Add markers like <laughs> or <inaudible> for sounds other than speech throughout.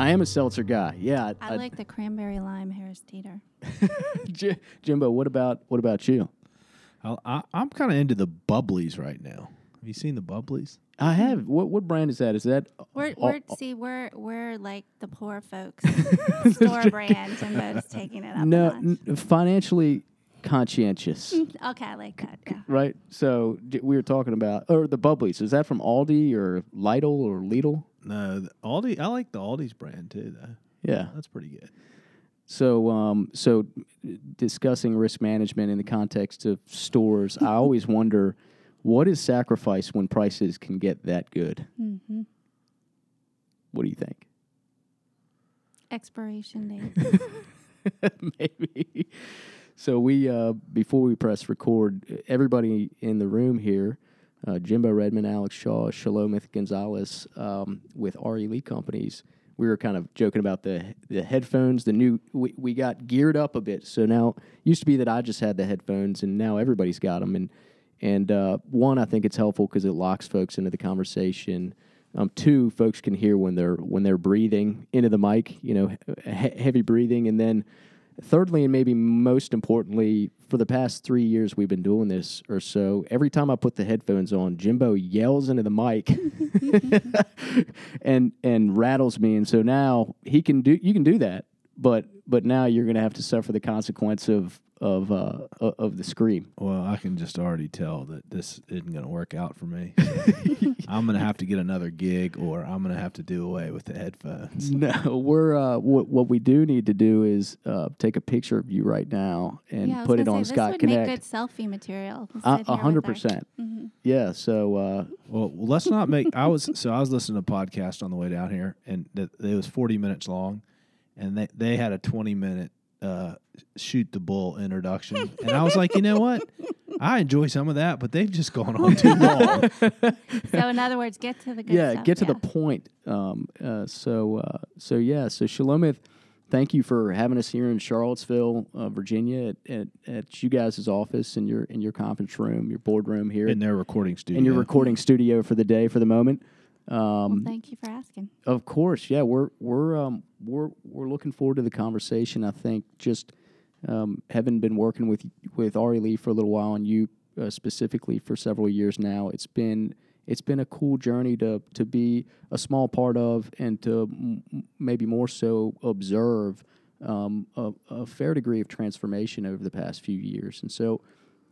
I am a seltzer guy. Yeah, I, like the cranberry lime Harris Teeter. <laughs> J- Jimbo. What about what about you? I, I, I'm kind of into the bubblies right now. Have you seen the bubblies? I have. What what brand is that? Is that We're, all- we're see we're we're like the poor folks <laughs> store brand, and Bo's taking it up. no a notch. n- financially conscientious? <laughs> Okay, I like that. Yeah. right. So j- we were talking about or the bubblies. Is that from Aldi or Lidl or Lidl? No, the Aldi. I like the Aldi's brand too, though. Yeah. That's pretty good. So, um, so discussing risk management in the context of stores, I <laughs> always wonder what is sacrifice when prices can get that good. hmm What do you think? Expiration date. <laughs> Maybe. So we, uh, before we press record, everybody in the room here, uh, Jimbo Redmond, Alex Shaw, Shalomith Gonzalez, um, with RE Lee Companies, we were kind of joking about the the headphones. The new we, we got geared up a bit. So now used to be that I just had the headphones, and now everybody's got them. And and uh, one, I think it's helpful because it locks folks into the conversation. Um, two, folks can hear when they're when they're breathing into the mic. You know, he- heavy breathing, and then thirdly, and maybe most importantly, for the past three years we've been doing this or so, every time I put the headphones on, Jimbo yells into the mic <laughs> and and rattles me. And so now he can do you can do that, but but now you're gonna have to suffer the consequence of of uh, of the scream. Well, I can just already tell that this isn't going to work out for me. <laughs> I'm going to have to get another gig, or I'm going to have to do away with the headphones. No, <laughs> we're uh, what what we do need to do is uh, take a picture of you right now and yeah, put it on say, Scott this would Connect. make good selfie material. A sit hundred with our- percent. Mhm. Yeah. So uh, Well, let's not make. I was so I was listening to a podcast on the way down here, and th- it was 40 minutes long, and they they had a 20 minute uh, shoot the bull introduction, and I was like, you know what? I enjoy some of that, but they've just gone on too long. <laughs> So in other words, get to the good yeah, stuff. get to the point. Um, uh, so uh, so yeah. So Shalomith, thank you for having us here in Charlottesville, uh, Virginia, at, at, at you guys' office in your in your conference room, your boardroom here, in their recording studio. in your recording studio for the day for the moment. Well, Um, thank you for asking. Of course, yeah, we're we're um, we're we're looking forward to the conversation. I think just um, having been working with with RE Lee for a little while, and you uh, specifically for several years now, it's been it's been a cool journey to to be a small part of, and to m- maybe more so observe um, a, a fair degree of transformation over the past few years. And so,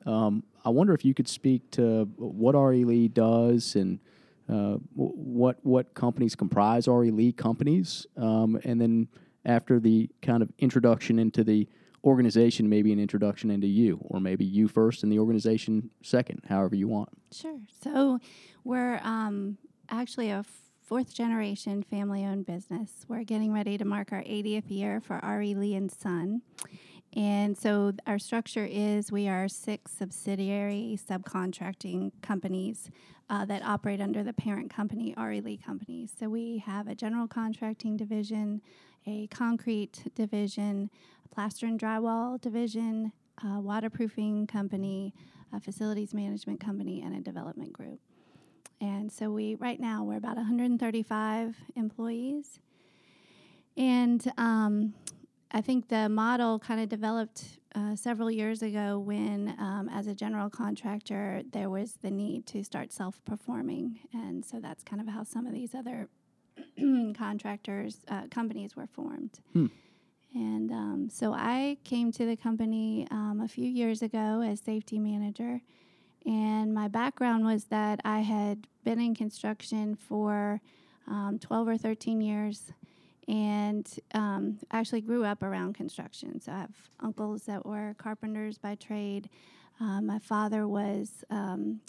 um, I wonder if you could speak to what RE Lee does and uh, what what companies comprise RE Lee companies, um, and then after the kind of introduction into the organization, maybe an introduction into you, or maybe you first and the organization second, however you want. Sure. So we're um, actually a fourth generation family owned business. We're getting ready to mark our 80th year for R.E. Lee and Son. And so our structure is we are six subsidiary subcontracting companies uh, that operate under the parent company, R.E. Lee Companies. So we have a general contracting division, a concrete division, a plaster and drywall division, a waterproofing company, a facilities management company, and a development group. And so we right now we're about 135 employees, and um, I think the model kind of developed uh, several years ago when, um, as a general contractor, there was the need to start self-performing, and so that's kind of how some of these other <clears throat> contractors uh, companies were formed. Hmm. And um, so I came to the company um, a few years ago as safety manager. And my background was that I had been in construction for um, 12 or 13 years and um, actually grew up around construction. So I have uncles that were carpenters by trade. Um, my father was um,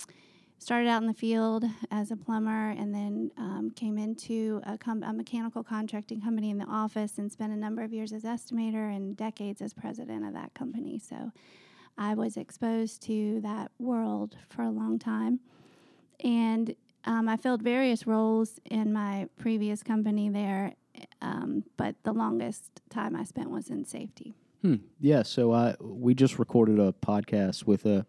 started out in the field as a plumber and then um, came into a, com- a mechanical contracting company in the office and spent a number of years as estimator and decades as president of that company. So I was exposed to that world for a long time. And um, I filled various roles in my previous company there, um, but the longest time I spent was in safety. Hmm. Yeah. So I we just recorded a podcast with a,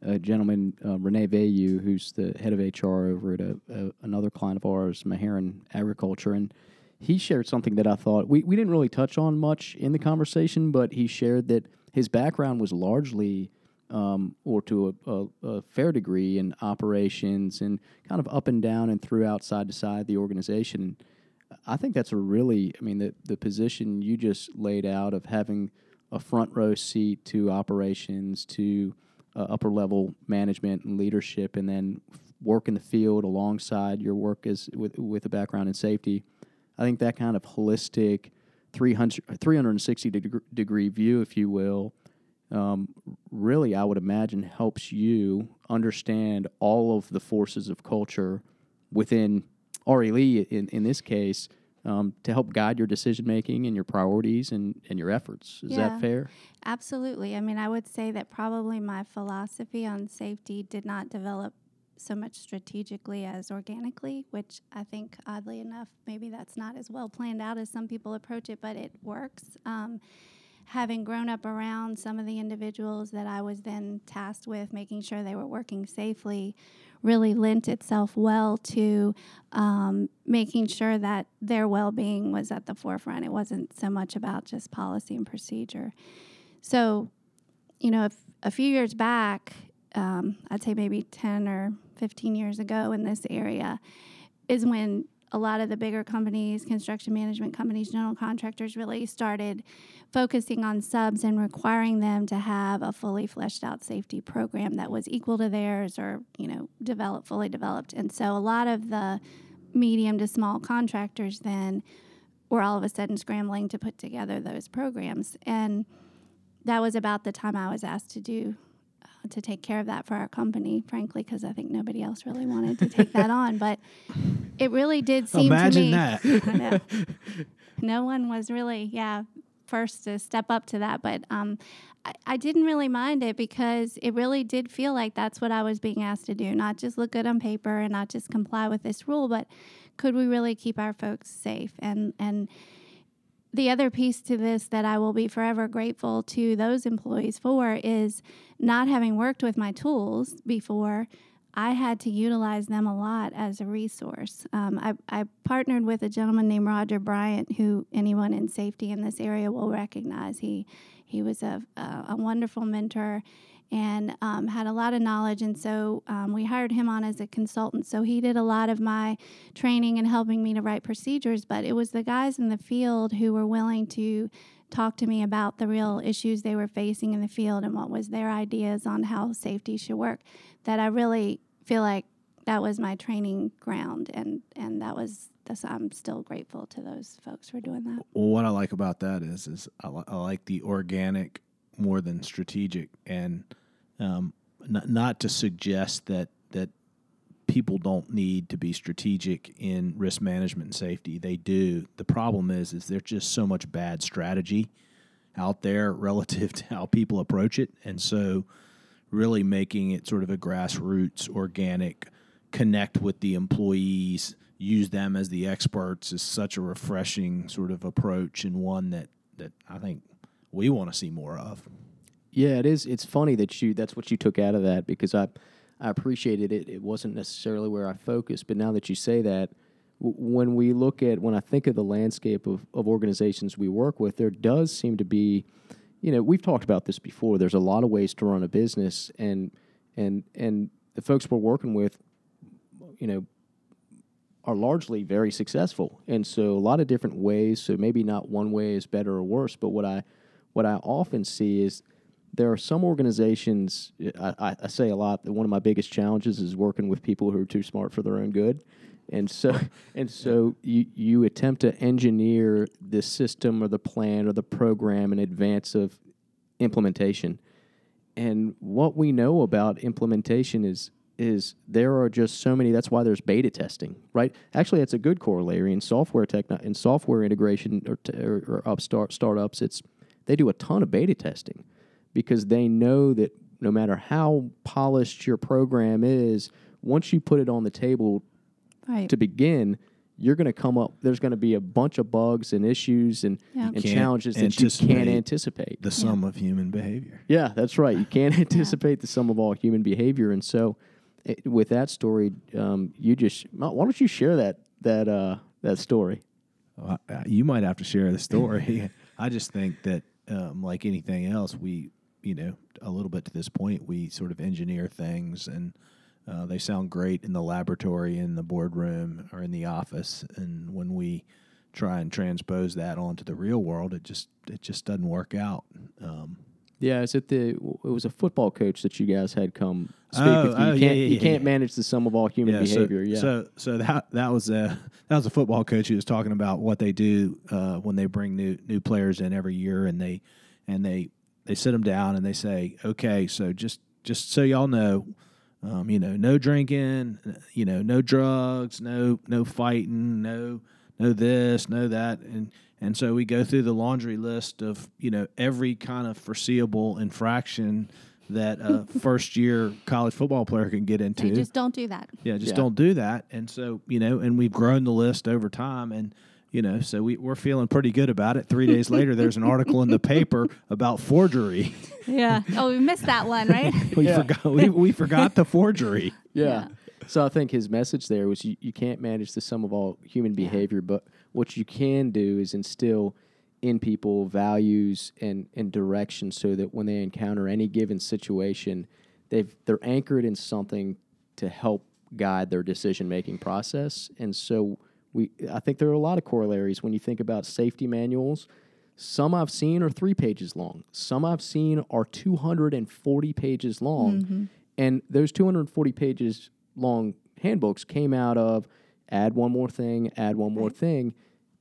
a gentleman, uh, Renee Vayu, who's the head of HR over at a, a, another client of ours, Maharan Agriculture, and he shared something that I thought we, we didn't really touch on much in the conversation, but he shared that his background was largely, um, or to a, a, a, fair degree, in operations and kind of up and down and throughout side to side the organization. I think that's a really, I mean, the, the position you just laid out of having a front row seat to operations, to uh, upper level management and leadership, and then work in the field alongside your work as with with a background in safety. I think that kind of holistic 300, 360 degree, degree view, if you will, um, really, I would imagine, helps you understand all of the forces of culture within RE Lee, in, in this case, um, to help guide your decision making and your priorities and, and your efforts. Is yeah, that fair? Absolutely. I mean, I would say that probably my philosophy on safety did not develop so much strategically as organically, which I think, oddly enough, maybe that's not as well planned out as some people approach it, but it works. Um, having grown up around some of the individuals that I was then tasked with making sure they were working safely really lent itself well to um, making sure that their well being was at the forefront. It wasn't so much about just policy and procedure. So, you know, a few years back, um, I'd say maybe 10 or 15 years ago in this area, is when a lot of the bigger companies, construction management companies, general contractors really started focusing on subs and requiring them to have a fully fleshed out safety program that was equal to theirs or, you know, developed, fully developed. And so a lot of the medium to small contractors then were all of a sudden scrambling to put together those programs. And that was about the time I was asked to do to take care of that for our company, frankly, because I think nobody else really wanted to take that on. But it really did seem Imagine to me. <laughs> that. no one was really, yeah, first to step up to that. But um, I, I didn't really mind it because it really did feel like that's what I was being asked to do, not just look good on paper and not just comply with this rule, but could we really keep our folks safe and and the other piece to this that I will be forever grateful to those employees for is not having worked with my tools before. I had to utilize them a lot as a resource. Um, I, I, partnered with a gentleman named Roger Bryant, who anyone in safety in this area will recognize. He he was a, a, a wonderful mentor and um, had a lot of knowledge. And so um, we hired him on as a consultant. So he did a lot of my training and helping me to write procedures. But it was the guys in the field who were willing to talk to me about the real issues they were facing in the field and what was their ideas on how safety should work that I really feel like that was my training ground and and that was that's, I'm still grateful to those folks for doing that. What I like about that is is I, li- I like the organic more than strategic and um, n- not to suggest that that people don't need to be strategic in risk management and safety. They do. The problem is is there's just so much bad strategy out there <laughs> relative to how people approach it, and so really making it sort of a grassroots, organic, connect with the employees, use them as the experts is such a refreshing sort of approach and one that that I think we want to see more of. Yeah, it is. It's funny that you that's what you took out of that because I I appreciated it. It wasn't necessarily where I focused, but now that you say that, w- when we look at when I think of the landscape of, of organizations we work with, there does seem to be, you know, we've talked about this before. There's a lot of ways to run a business, and and and the folks we're working with, you know, are largely very successful, and so a lot of different ways. So maybe not one way is better or worse, but what I what I often see is there are some organizations I, I, say a lot that one of my biggest challenges is working with people who are too smart for their own good. And so <laughs> and so you, you attempt to engineer the system or the plan or the program in advance of implementation. And what we know about implementation is is there are just so many that's why there's beta testing right? Actually that's a good corollary. In software tech in software integration or, t- or, or upstart startups it's they do a ton of beta testing because they know that no matter how polished your program is, once you put it on the table right. to begin, you're going to come up. There's going to be a bunch of bugs and issues and, yeah. and challenges that you can't anticipate. The sum yeah. of human behavior. Yeah, that's right. You can't <laughs> anticipate the sum of all human behavior, and so it, with that story, um, you just why don't you share that that uh, that story? Well, uh, you might have to share the <laughs> story. I just think that, um, like anything else, we, you know, a little bit to this point, we sort of engineer things and uh, they sound great in the laboratory, in the boardroom, or in the office. And when we try and transpose that onto the real world, it just it just doesn't work out. Um, Yeah, is it the? It was a football coach that you guys had come speak Oh, with you. oh, You yeah, can't, yeah, you yeah, can't yeah. manage the sum of all human behavior. So, yeah, So so that that was a that was a football coach who was talking about what they do uh, when they bring new new players in every year, and they and they they sit them down and they say, okay, so just just so y'all know. Um, you know, no drinking, you know, no drugs, no no fighting, no no this, no that, and and so we go through the laundry list of you know every kind of foreseeable infraction that a <laughs> first year college football player can get into. Say, just don't do that. Yeah, just Yeah. don't do that. And so, you know, and we've grown the list over time. And, you know, so we, we're feeling pretty good about it. Three days later, there's an article in the paper about forgery. Yeah. oh, we missed that one, right? <laughs> We Yeah. forgot we, we forgot the forgery. yeah. Yeah. So I think his message there was you, you can't manage the sum of all human behavior, but what you can do is instill in people values and, and direction so that when they encounter any given situation, they've they're anchored in something to help guide their decision making process. And so we I think there are a lot of corollaries when you think about safety manuals. Some I've seen are three pages long. Some I've seen are 240 pages long. Mm-hmm. And those 240 pages long handbooks came out of add one more thing, add one more thing.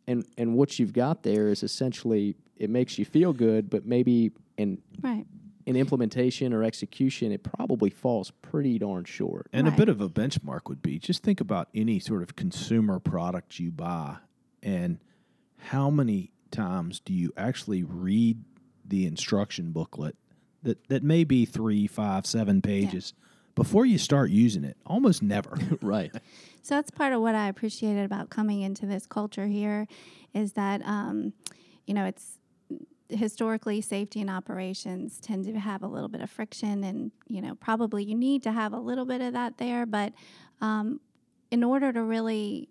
And and what you've got there is essentially it makes you feel good, but maybe in right. In implementation or execution, it probably falls pretty darn short. And a bit of a benchmark would be just think about any sort of consumer product you buy and how many times do you actually read the instruction booklet that, that may be three, five, seven pages before you start using it? Almost never. <laughs> <laughs> Right. So that's part of what I appreciated about coming into this culture here is that, um, you know, it's historically safety and operations tend to have a little bit of friction and, you know, probably you need to have a little bit of that there. But um, in order to really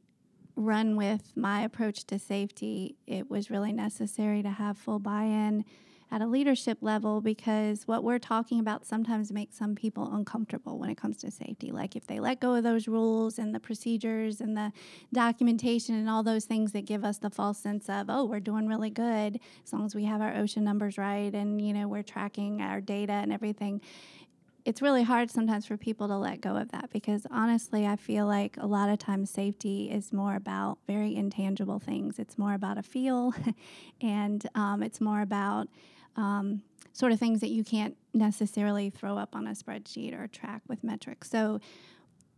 run with my approach to safety, it was really necessary to have full buy in at a leadership level because what we're talking about sometimes makes some people uncomfortable when it comes to safety. Like if they let go of those rules and the procedures and the documentation and all those things that give us the false sense of, oh, we're doing really good as long as we have our OSHA numbers right and, you know, we're tracking our data and everything it's really hard sometimes for people to let go of that because honestly, I feel like a lot of times safety is more about very intangible things. It's more about a feel, <laughs> and um, it's more about um, sort of things that you can't necessarily throw up on a spreadsheet or track with metrics. So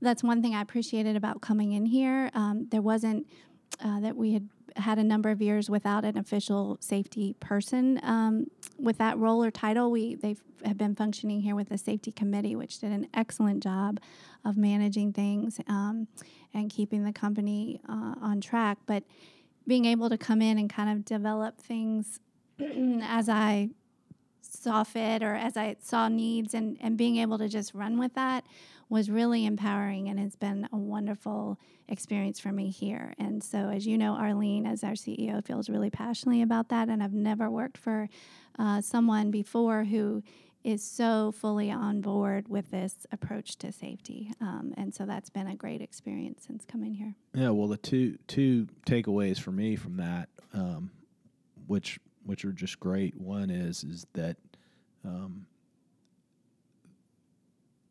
that's one thing I appreciated about coming in here. Um, there wasn't uh, that we had had a number of years without an official safety person um, with that role or title. We they have been functioning here with the safety committee, which did an excellent job of managing things um, and keeping the company uh, on track. But being able to come in and kind of develop things <clears throat> as I saw fit or as I saw needs and, and being able to just run with that was really empowering and it's been a wonderful experience for me here. And so, as you know, Arlene, as our CEO, feels really passionately about that. And I've never worked for uh, someone before who is so fully on board with this approach to safety. Um, and so that's been a great experience since coming here. Yeah, well, the two two takeaways for me from that, um, which which are just great. One is is that um,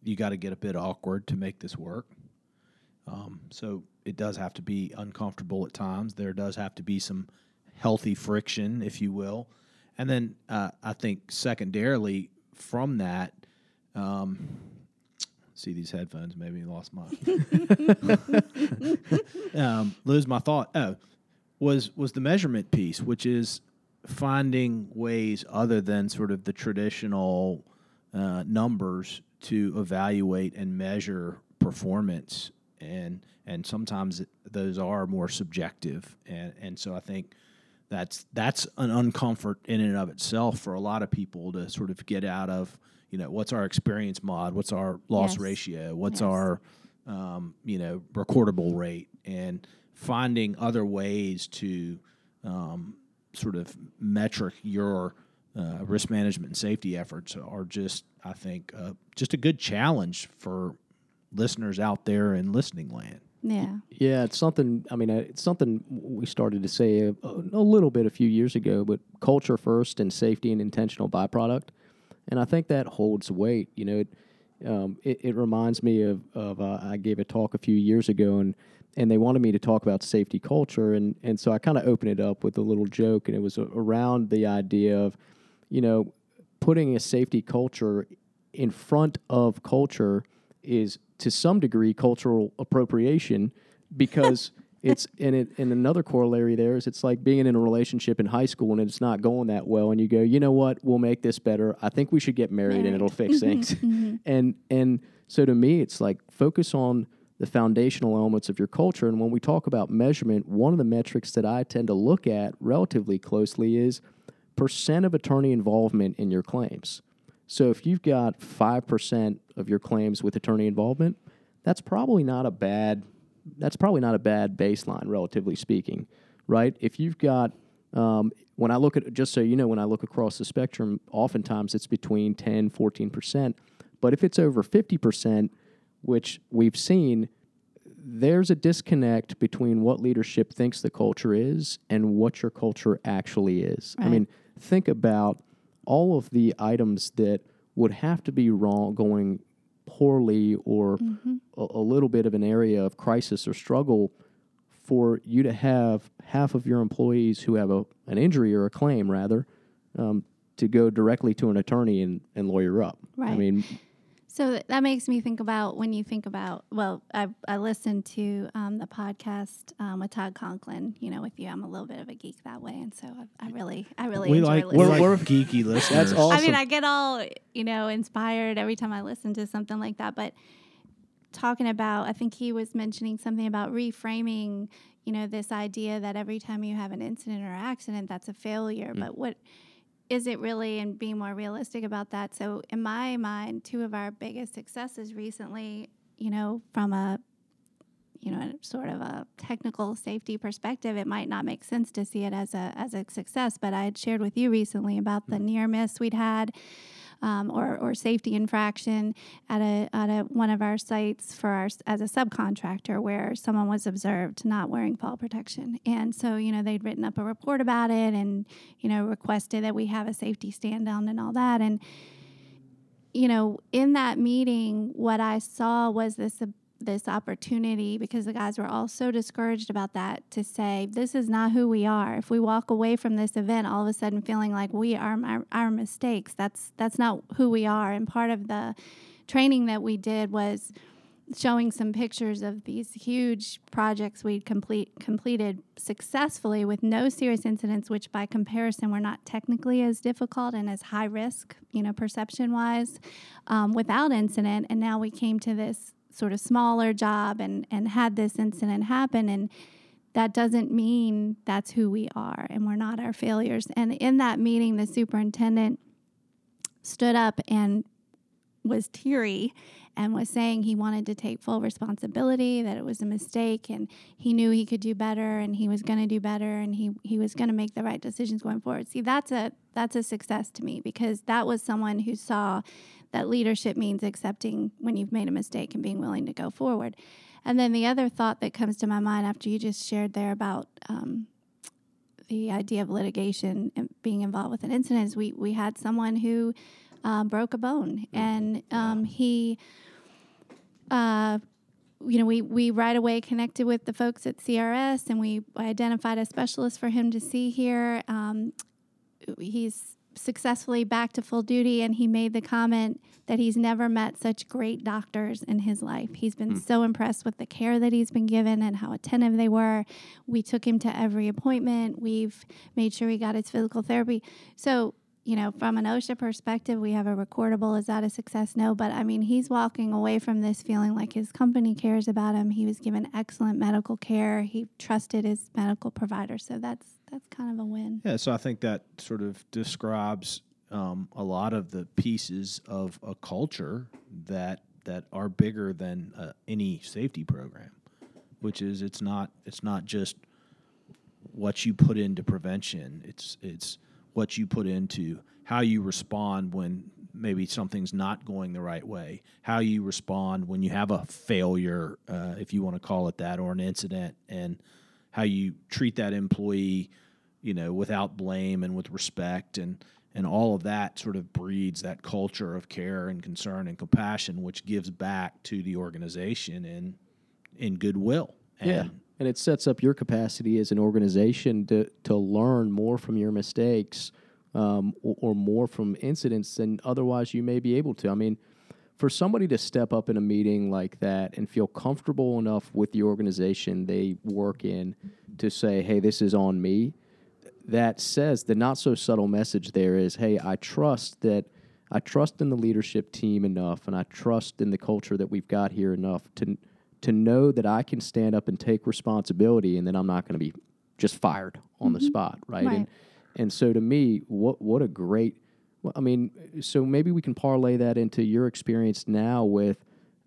you got to get a bit awkward to make this work. Um, so it does have to be uncomfortable at times. There does have to be some healthy friction, if you will. And then uh, I think secondarily from that, um, see these headphones maybe lost my <laughs> um, lose my thought. Oh, was was the measurement piece, which is finding ways other than sort of the traditional uh, numbers to evaluate and measure performance, and and sometimes those are more subjective, and and so I think that's that's an uncomfort in and of itself for a lot of people to sort of get out of. You know, what's our experience mod? What's our loss Yes. ratio? What's Yes. our um, you know recordable rate? And finding other ways to um, sort of metric your uh, risk management and safety efforts are just, I think, uh, just a good challenge for listeners out there in listening land. Yeah. Yeah, it's something. I mean, uh, it's something we started to say a, a little bit a few years ago. But culture first and safety and intentional byproduct, and I think that holds weight. You know, it um, it, it, reminds me of of uh, I gave a talk a few years ago, and and they wanted me to talk about safety culture, and and so I kind of opened it up with a little joke, and it was around the idea of, you know, putting a safety culture in front of culture is to some degree cultural appropriation because <laughs> it's in it and another corollary there is it's like being in a relationship in high school and it's not going that well and you go you know what we'll make this better i think we should get married, married. and it'll fix <laughs> things mm-hmm. and and so to me it's like focus on the foundational elements of your culture. And when we talk about measurement one of the metrics that i tend to look at relatively closely is percent of attorney involvement in your claims. So if you've got 5% of your claims with attorney involvement, that's probably not a bad that's probably not a bad baseline relatively speaking, right? If you've got um, when I look at just so you know when I look across the spectrum, oftentimes it's between 10, 14%, but if it's over 50%, which we've seen there's a disconnect between what leadership thinks the culture is and what your culture actually is. Right. I mean, think about all of the items that would have to be wrong, going poorly, or mm-hmm. a, a, little bit of an area of crisis or struggle for you to have half of your employees who have a, an injury or a claim, rather, um, to go directly to an attorney and, and lawyer up. Right. I mean, so that makes me think about when you think about, well, I, I listened to um, the podcast um, with Todd Conklin, you know, with you. I'm a little bit of a geek that way. And so I, I really, I really we enjoy like, listening. We're, we're geeky <laughs> listeners. That's awesome. I mean, I get all, you know, inspired every time I listen to something like that. But talking about, I think he was mentioning something about reframing, you know, this idea that every time you have an incident or accident, that's a failure. Mm. But what, is it really and being more realistic about that so in my mind two of our biggest successes recently you know from a you know sort of a technical safety perspective it might not make sense to see it as a as a success but i had shared with you recently about the mm-hmm. near miss we'd had um, or, or safety infraction at a at a, one of our sites for our as a subcontractor where someone was observed not wearing fall protection, and so you know they'd written up a report about it and you know requested that we have a safety stand down and all that. And you know, in that meeting, what I saw was this this opportunity because the guys were all so discouraged about that to say this is not who we are. If we walk away from this event all of a sudden feeling like we are our, our mistakes that's that's not who we are. And part of the training that we did was showing some pictures of these huge projects we'd complete completed successfully with no serious incidents which by comparison were not technically as difficult and as high risk you know perception wise um, without incident. And now we came to this sort of smaller job and and had this incident happen and that doesn't mean that's who we are and we're not our failures. And in that meeting the superintendent stood up and was teary and was saying he wanted to take full responsibility that it was a mistake and he knew he could do better and he was going to do better and he he was going to make the right decisions going forward see that's a that's a success to me because that was someone who saw that leadership means accepting when you've made a mistake and being willing to go forward. And then the other thought that comes to my mind after you just shared there about um, the idea of litigation and being involved with an incident is we, we had someone who uh, broke a bone mm. and um, he, uh, you know, we, we right away connected with the folks at CRS and we identified a specialist for him to see here. Um, he's successfully back to full duty and he made the comment that he's never met such great doctors in his life. He's been mm. so impressed with the care that he's been given and how attentive they were. We took him to every appointment. We've made sure he got his physical therapy. So, you know, from an OSHA perspective, we have a recordable. Is that a success? No, but I mean, he's walking away from this feeling like his company cares about him. He was given excellent medical care. He trusted his medical provider. So that's that's kind of a win. Yeah, so I think that sort of describes um, a lot of the pieces of a culture that that are bigger than uh, any safety program. which is it's not it's not just what you put into prevention. It's it's what you put into how you respond when maybe something's not going the right way, how you respond when you have a failure, uh, if you want to call it that, or an incident, and how you treat that employee, you know, without blame and with respect, and and all of that sort of breeds that culture of care and concern and compassion, which gives back to the organization in in goodwill. And yeah, and it sets up your capacity as an organization to to learn more from your mistakes um, or, or, more from incidents than otherwise you may be able to. I mean, for somebody to step up in a meeting like that and feel comfortable enough with the organization they work in to say, "Hey, this is on me," that says the not so subtle message there is, "Hey, I trust that." I trust in the leadership team enough, and I trust in the culture that we've got here enough to to know that I can stand up and take responsibility, and then I'm not going to be just fired on mm-hmm. the spot, right? right? And and so to me, what what a great. Well, I mean, so maybe we can parlay that into your experience now with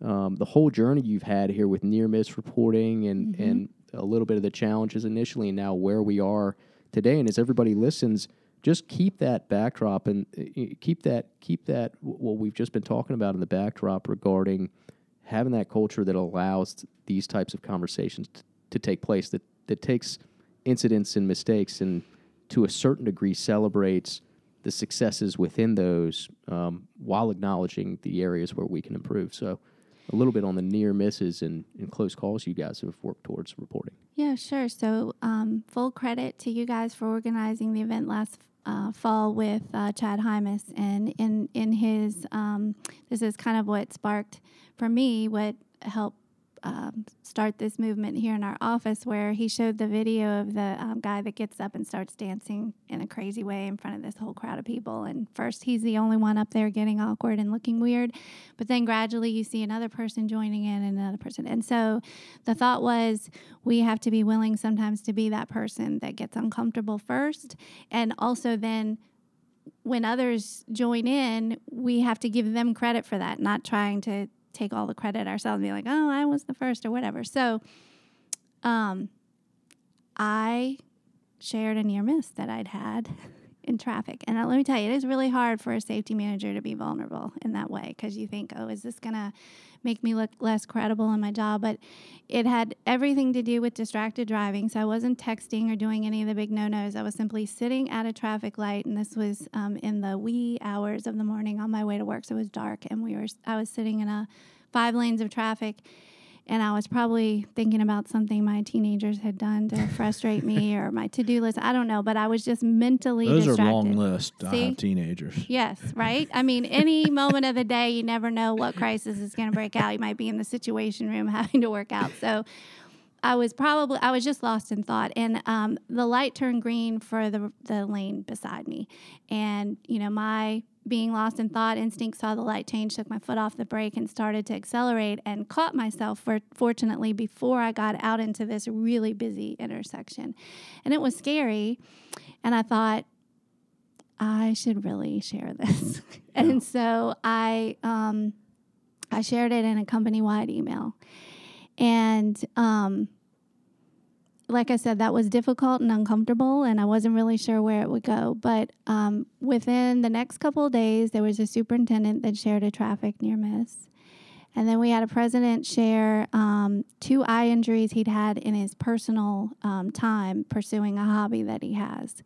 um, the whole journey you've had here with near miss reporting and mm-hmm. and a little bit of the challenges initially, and now where we are today. And as everybody listens, just keep that backdrop and uh, keep that keep that what we've just been talking about in the backdrop regarding having that culture that allows these types of conversations t- to take place that that takes incidents and mistakes and to a certain degree celebrates the successes within those um, while acknowledging the areas where we can improve. So, a little bit on the near misses and, and close calls you guys have worked towards reporting. Yeah, sure. So, um, full credit to you guys for organizing the event last uh, fall with uh, Chad Hymas, and in in his um, this is kind of what sparked for me what helped um, start this movement here in our office where he showed the video of the um, guy that gets up and starts dancing in a crazy way in front of this whole crowd of people. And first, he's the only one up there getting awkward and looking weird. But then gradually, you see another person joining in and another person. And so the thought was we have to be willing sometimes to be that person that gets uncomfortable first. And also then when others join in, we have to give them credit for that, not trying to take all the credit ourselves and be like, oh, I was the first or whatever. So um, I shared a near miss that I'd had <laughs> in traffic. And uh, let me tell you, it is really hard for a safety manager to be vulnerable in that way because you think, oh, is this going to make me look less credible in my job? But it had everything to do with distracted driving. So I wasn't texting or doing any of the big no nos. I was simply sitting at a traffic light, and this was um, in the wee hours of the morning on my way to work. So it was dark, and we were I was sitting in a five lanes of traffic and I was probably thinking about something my teenagers had done to frustrate me <laughs> or my to-do list. I don't know, but I was just mentally Those distracted. are long lists. I have teenagers. Yes, <laughs> right? I mean, any moment of the day, you never know what crisis is going to break out. You might be in the situation room <laughs> having to work out. So I was probably I was just lost in thought, and um, the light turned green for the the lane beside me, and you know my being lost in thought instinct saw the light change, took my foot off the brake, and started to accelerate, and caught myself for fortunately before I got out into this really busy intersection, and it was scary, and I thought I should really share this, <laughs> and so I um, I shared it in a company wide email. And um, like I said, that was difficult and uncomfortable, and I wasn't really sure where it would go. But um, within the next couple days, there was a superintendent that shared a traffic near miss. And then we had a president share um, two eye injuries he'd had in his personal um, time pursuing a hobby that he has.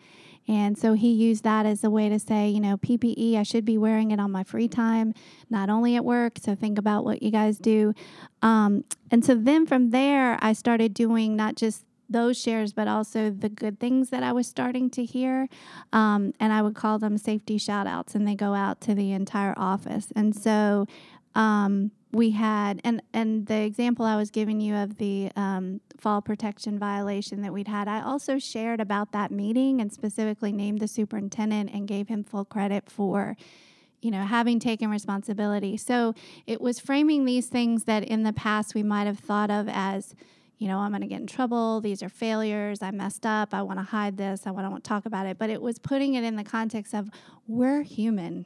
And so he used that as a way to say, you know, PPE, I should be wearing it on my free time, not only at work. So think about what you guys do. Um, and so then from there, I started doing not just those shares, but also the good things that I was starting to hear. Um, and I would call them safety shout outs, and they go out to the entire office. And so um, we had and and the example I was giving you of the um, fall protection violation that we'd had, I also shared about that meeting and specifically named the superintendent and gave him full credit for you know having taken responsibility. So it was framing these things that in the past we might have thought of as you know, I'm going to get in trouble. These are failures. I messed up. I want to hide this. I want to talk about it. But it was putting it in the context of we're human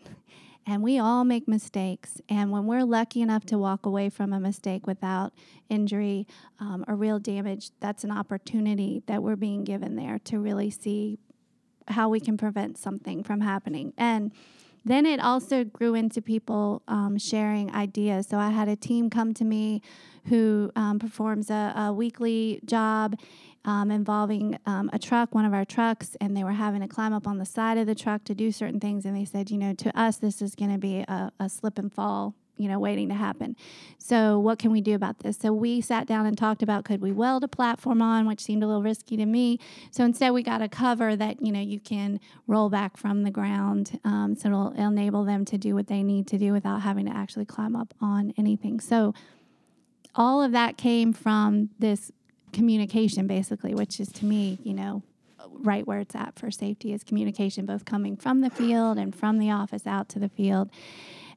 And we all make mistakes. And when we're lucky enough to walk away from a mistake without injury um, or real damage, that's an opportunity that we're being given there to really see how we can prevent something from happening. And then it also grew into people um, sharing ideas. So I had a team come to me who um, performs a, a, weekly job um, involving um, a truck, one of our trucks, and they were having to climb up on the side of the truck to do certain things. And they said, you know, to us, this is going to be a, a slip and fall you know, waiting to happen. So, what can we do about this? So, we sat down and talked about could we weld a platform on, which seemed a little risky to me. So, instead, we got a cover that, you know, you can roll back from the ground. Um, so, it'll enable them to do what they need to do without having to actually climb up on anything. So, all of that came from this communication, basically, which is to me, you know, right where it's at for safety is communication, both coming from the field and from the office out to the field.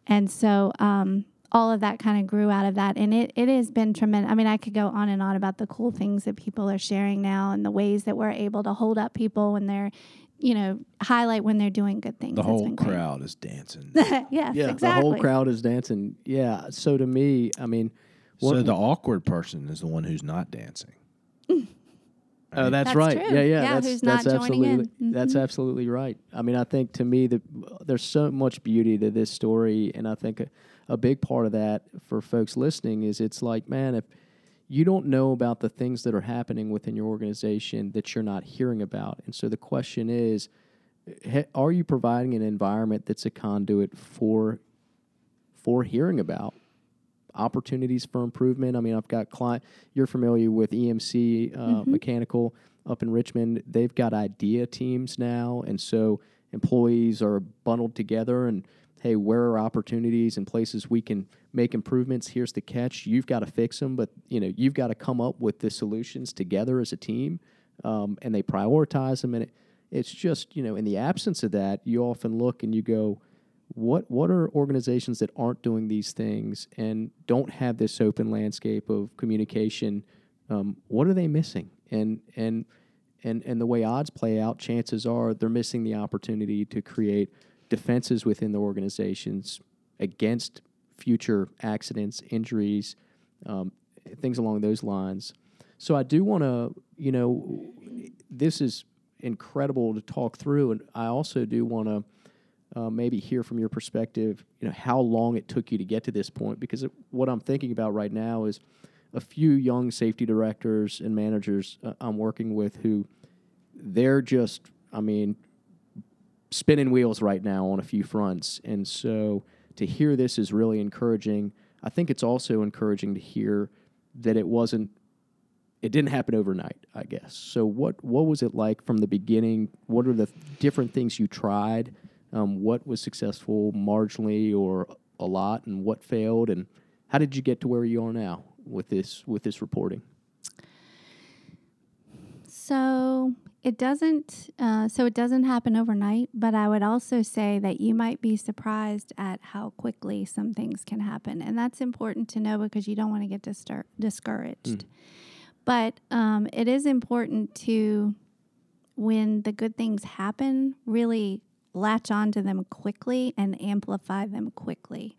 And so um, all of that kind of grew out of that. And it, it has been tremendous. I mean, I could go on and on about the cool things that people are sharing now and the ways that we're able to hold up people when they're, you know, highlight when they're doing good things. The whole crowd is dancing. <laughs> yes, yeah, exactly. the whole crowd is dancing. Yeah. So to me, I mean, so the awkward person is the one who's not dancing. <laughs> Oh, that's, That's right. true. Yeah, yeah. Yeah, that's who's that's not joining absolutely in. that's Mhm. absolutely right. I mean, I think to me that there's so much beauty to this story, and I think a, a big part of that for folks listening is it's like, man, if you don't know about the things that are happening within your organization that you're not hearing about, and so the question is, are you providing an environment that's a conduit for for hearing about opportunities for improvement. I mean, I've got client. You're familiar with EMC uh, Mhm. Mechanical up in Richmond. They've got idea teams now, and so employees are bundled together. And hey, where are opportunities and places we can make improvements? Here's the catch: you've got to fix them, but you know you've got to come up with the solutions together as a team. Um, and they prioritize them, and it, it's just you know in the absence of that, you often look and you go what what are organizations that aren't doing these things and don't have this open landscape of communication? Um, what are they missing? And and and and the way odds play out, chances are they're missing the opportunity to create defenses within the organizations against future accidents, injuries, um, things along those lines. So I do want to, you know, this is incredible to talk through, and I also do want to uh, maybe hear from your perspective, you know, how long it took you to get to this point. Because it, what I'm thinking about right now is a few young safety directors and managers uh, I'm working with who they're just, I mean, spinning wheels right now on a few fronts. And so to hear this is really encouraging. I think it's also encouraging to hear that it wasn't it didn't happen overnight, I guess. So what what was it like from the beginning? What are the different things you tried? Um, what was successful marginally or a lot, and what failed, and how did you get to where you are now with this with this reporting? So it doesn't. Uh, so it doesn't happen overnight. But I would also say that you might be surprised at how quickly some things can happen, and that's important to know because you don't want to get distur- discouraged. But um, it is important to, when the good things happen, really latch onto them quickly and amplify them quickly.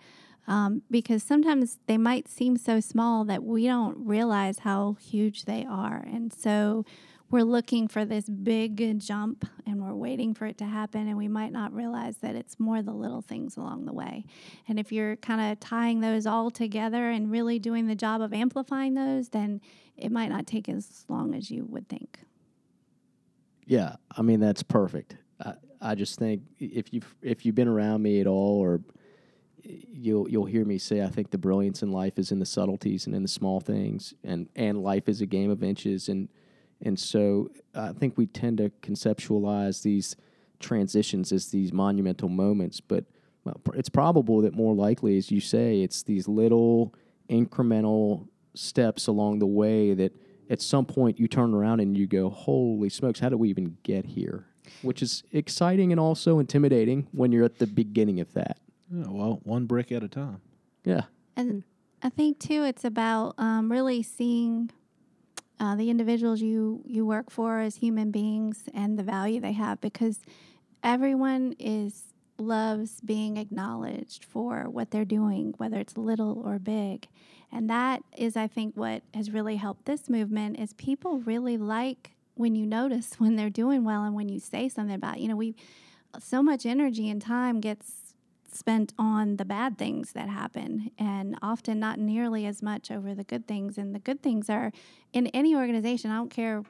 Um, because sometimes they might seem so small that we don't realize how huge they are. And so we're looking for this big jump and we're waiting for it to happen, and we might not realize that it's more the little things along the way. And if you're kind of tying those all together and really doing the job of amplifying those, then it might not take as long as you would think. Yeah, I mean that's perfect. I, I just think if you've if you've been around me at all, or you'll you'll hear me say, I think the brilliance in life is in the subtleties and in the small things, and and life is a game of inches, and and so I think we tend to conceptualize these transitions as these monumental moments, but it's probable that more likely, as you say, it's these little incremental steps along the way that at some point you turn around and you go, "Holy smokes, how did we even get here?" Which is exciting and also intimidating when you're at the beginning of that. Yeah, well, one brick at a time. Yeah. And I think too, it's about um, really seeing uh, the individuals you you work for as human beings and the value they have because everyone is loves being acknowledged for what they're doing, whether it's little or big. And that is, I think, what has really helped this movement is people really like when you notice when they're doing well and when you say something about, it. you know, we so much energy and time gets spent on the bad things that happen and often not nearly as much over the good things and the good things are in any organization i don't care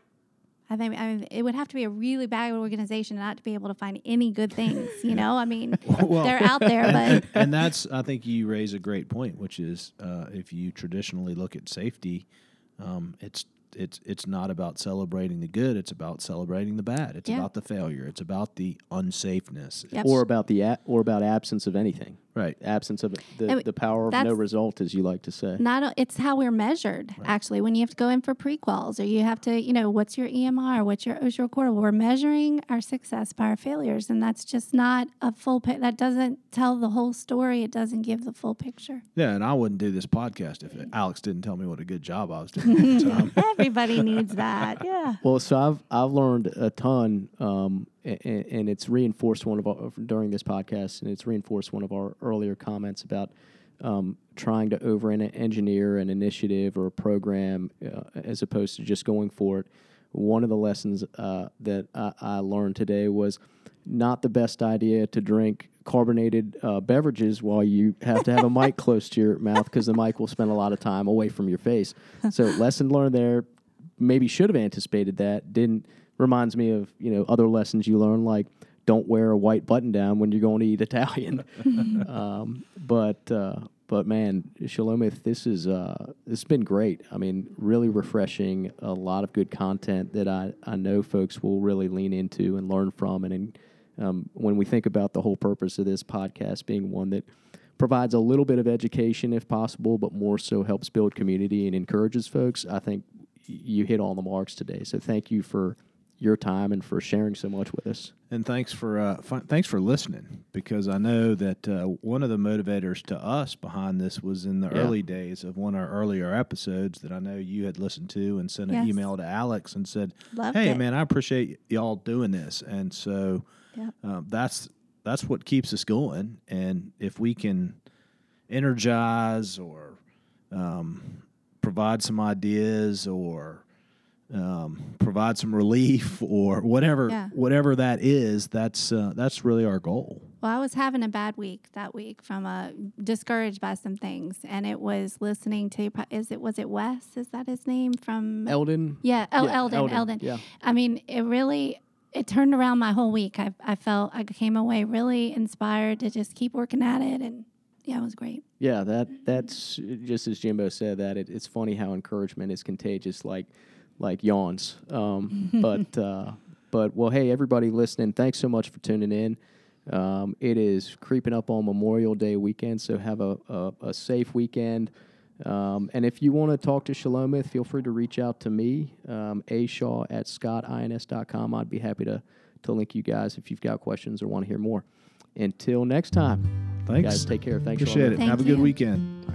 I think I mean, it would have to be a really bad organization not to be able to find any good things. You know, I mean, <laughs> Well, they're out there, but and, and that's I think you raise a great point, which is uh, if you traditionally look at safety, um, it's it's it's not about celebrating the good; it's about celebrating the bad. It's Yeah. about the failure. It's about the unsafeness. Yep. or about the a- or about absence of anything. Right. Absence of the, And the power of no result, as you like to say. not o- it's how we're measured actually when you have to go in for prequals or you have to you know what's your emr what's your OSHA recorder we're measuring our success by our failures and that's just not a full pic that doesn't tell the whole story it doesn't give the full picture Yeah, and I wouldn't do this podcast if Alex didn't tell me what a good job I was doing. so <laughs> everybody needs that yeah Well, so I've I've learned a ton, um, and, and it's reinforced one of our during this podcast, and it's reinforced one of our earlier comments about um, trying to over engineer an initiative or a program uh, as opposed to just going for it. One of the lessons uh, that I, I learned today was not the best idea to drink carbonated uh, beverages while you have to have a mic <laughs> close to your mouth because the mic will spend a lot of time away from your face. So lesson learned there. Maybe should have anticipated that. Didn't reminds me of you know other lessons you learn like don't wear a white button down when you're going to eat Italian. <laughs> <laughs> um, but uh, but man, Shalomith, this is uh, this has been great. I mean, really refreshing. A lot of good content that I, I know folks will really lean into and learn from. And, and um, when we think about the whole purpose of this podcast being one that provides a little bit of education if possible, but more so helps build community and encourages folks, I think you hit all the marks today. So thank you for your time and for sharing so much with us. And thanks for uh, fi- thanks for listening because I know that uh, one of the motivators to us behind this was in the Yeah. early days of one of our earlier episodes that I know you had listened to and sent an email to Alex and said, Loved "Hey, it. man, I appreciate y'all doing this." And so Yep. um, that's that's what keeps us going. And if we can energize or um, provide some ideas or um, provide some relief <laughs> or whatever Yeah. whatever that is that's uh, that's really our goal Well, I was having a bad week that week from a discouraged by some things, and it was listening to is it was it Wes? Is that his name from? Eldon. yeah, El- Yeah, Eldon, Eldon, Eldon. yeah. I mean, it really it turned around my whole week. I I felt I came away really inspired to just keep working at it, and yeah, it was great. Yeah, that that's just as Jimbo said that it, it's funny how encouragement is contagious, like like yawns. Um, <laughs> but uh, but well, hey, everybody listening, thanks so much for tuning in. Um, it is creeping up on Memorial Day weekend, so have a a, a safe weekend. Um, and if you want to talk to Shalomith, feel free to reach out to me, um, ashaw at scottins.com. I'd be happy to, to link you guys if you've got questions or want to hear more. Until next time, thanks guys, take care. Thanks, appreciate Shalomith. it Thank have a good you. weekend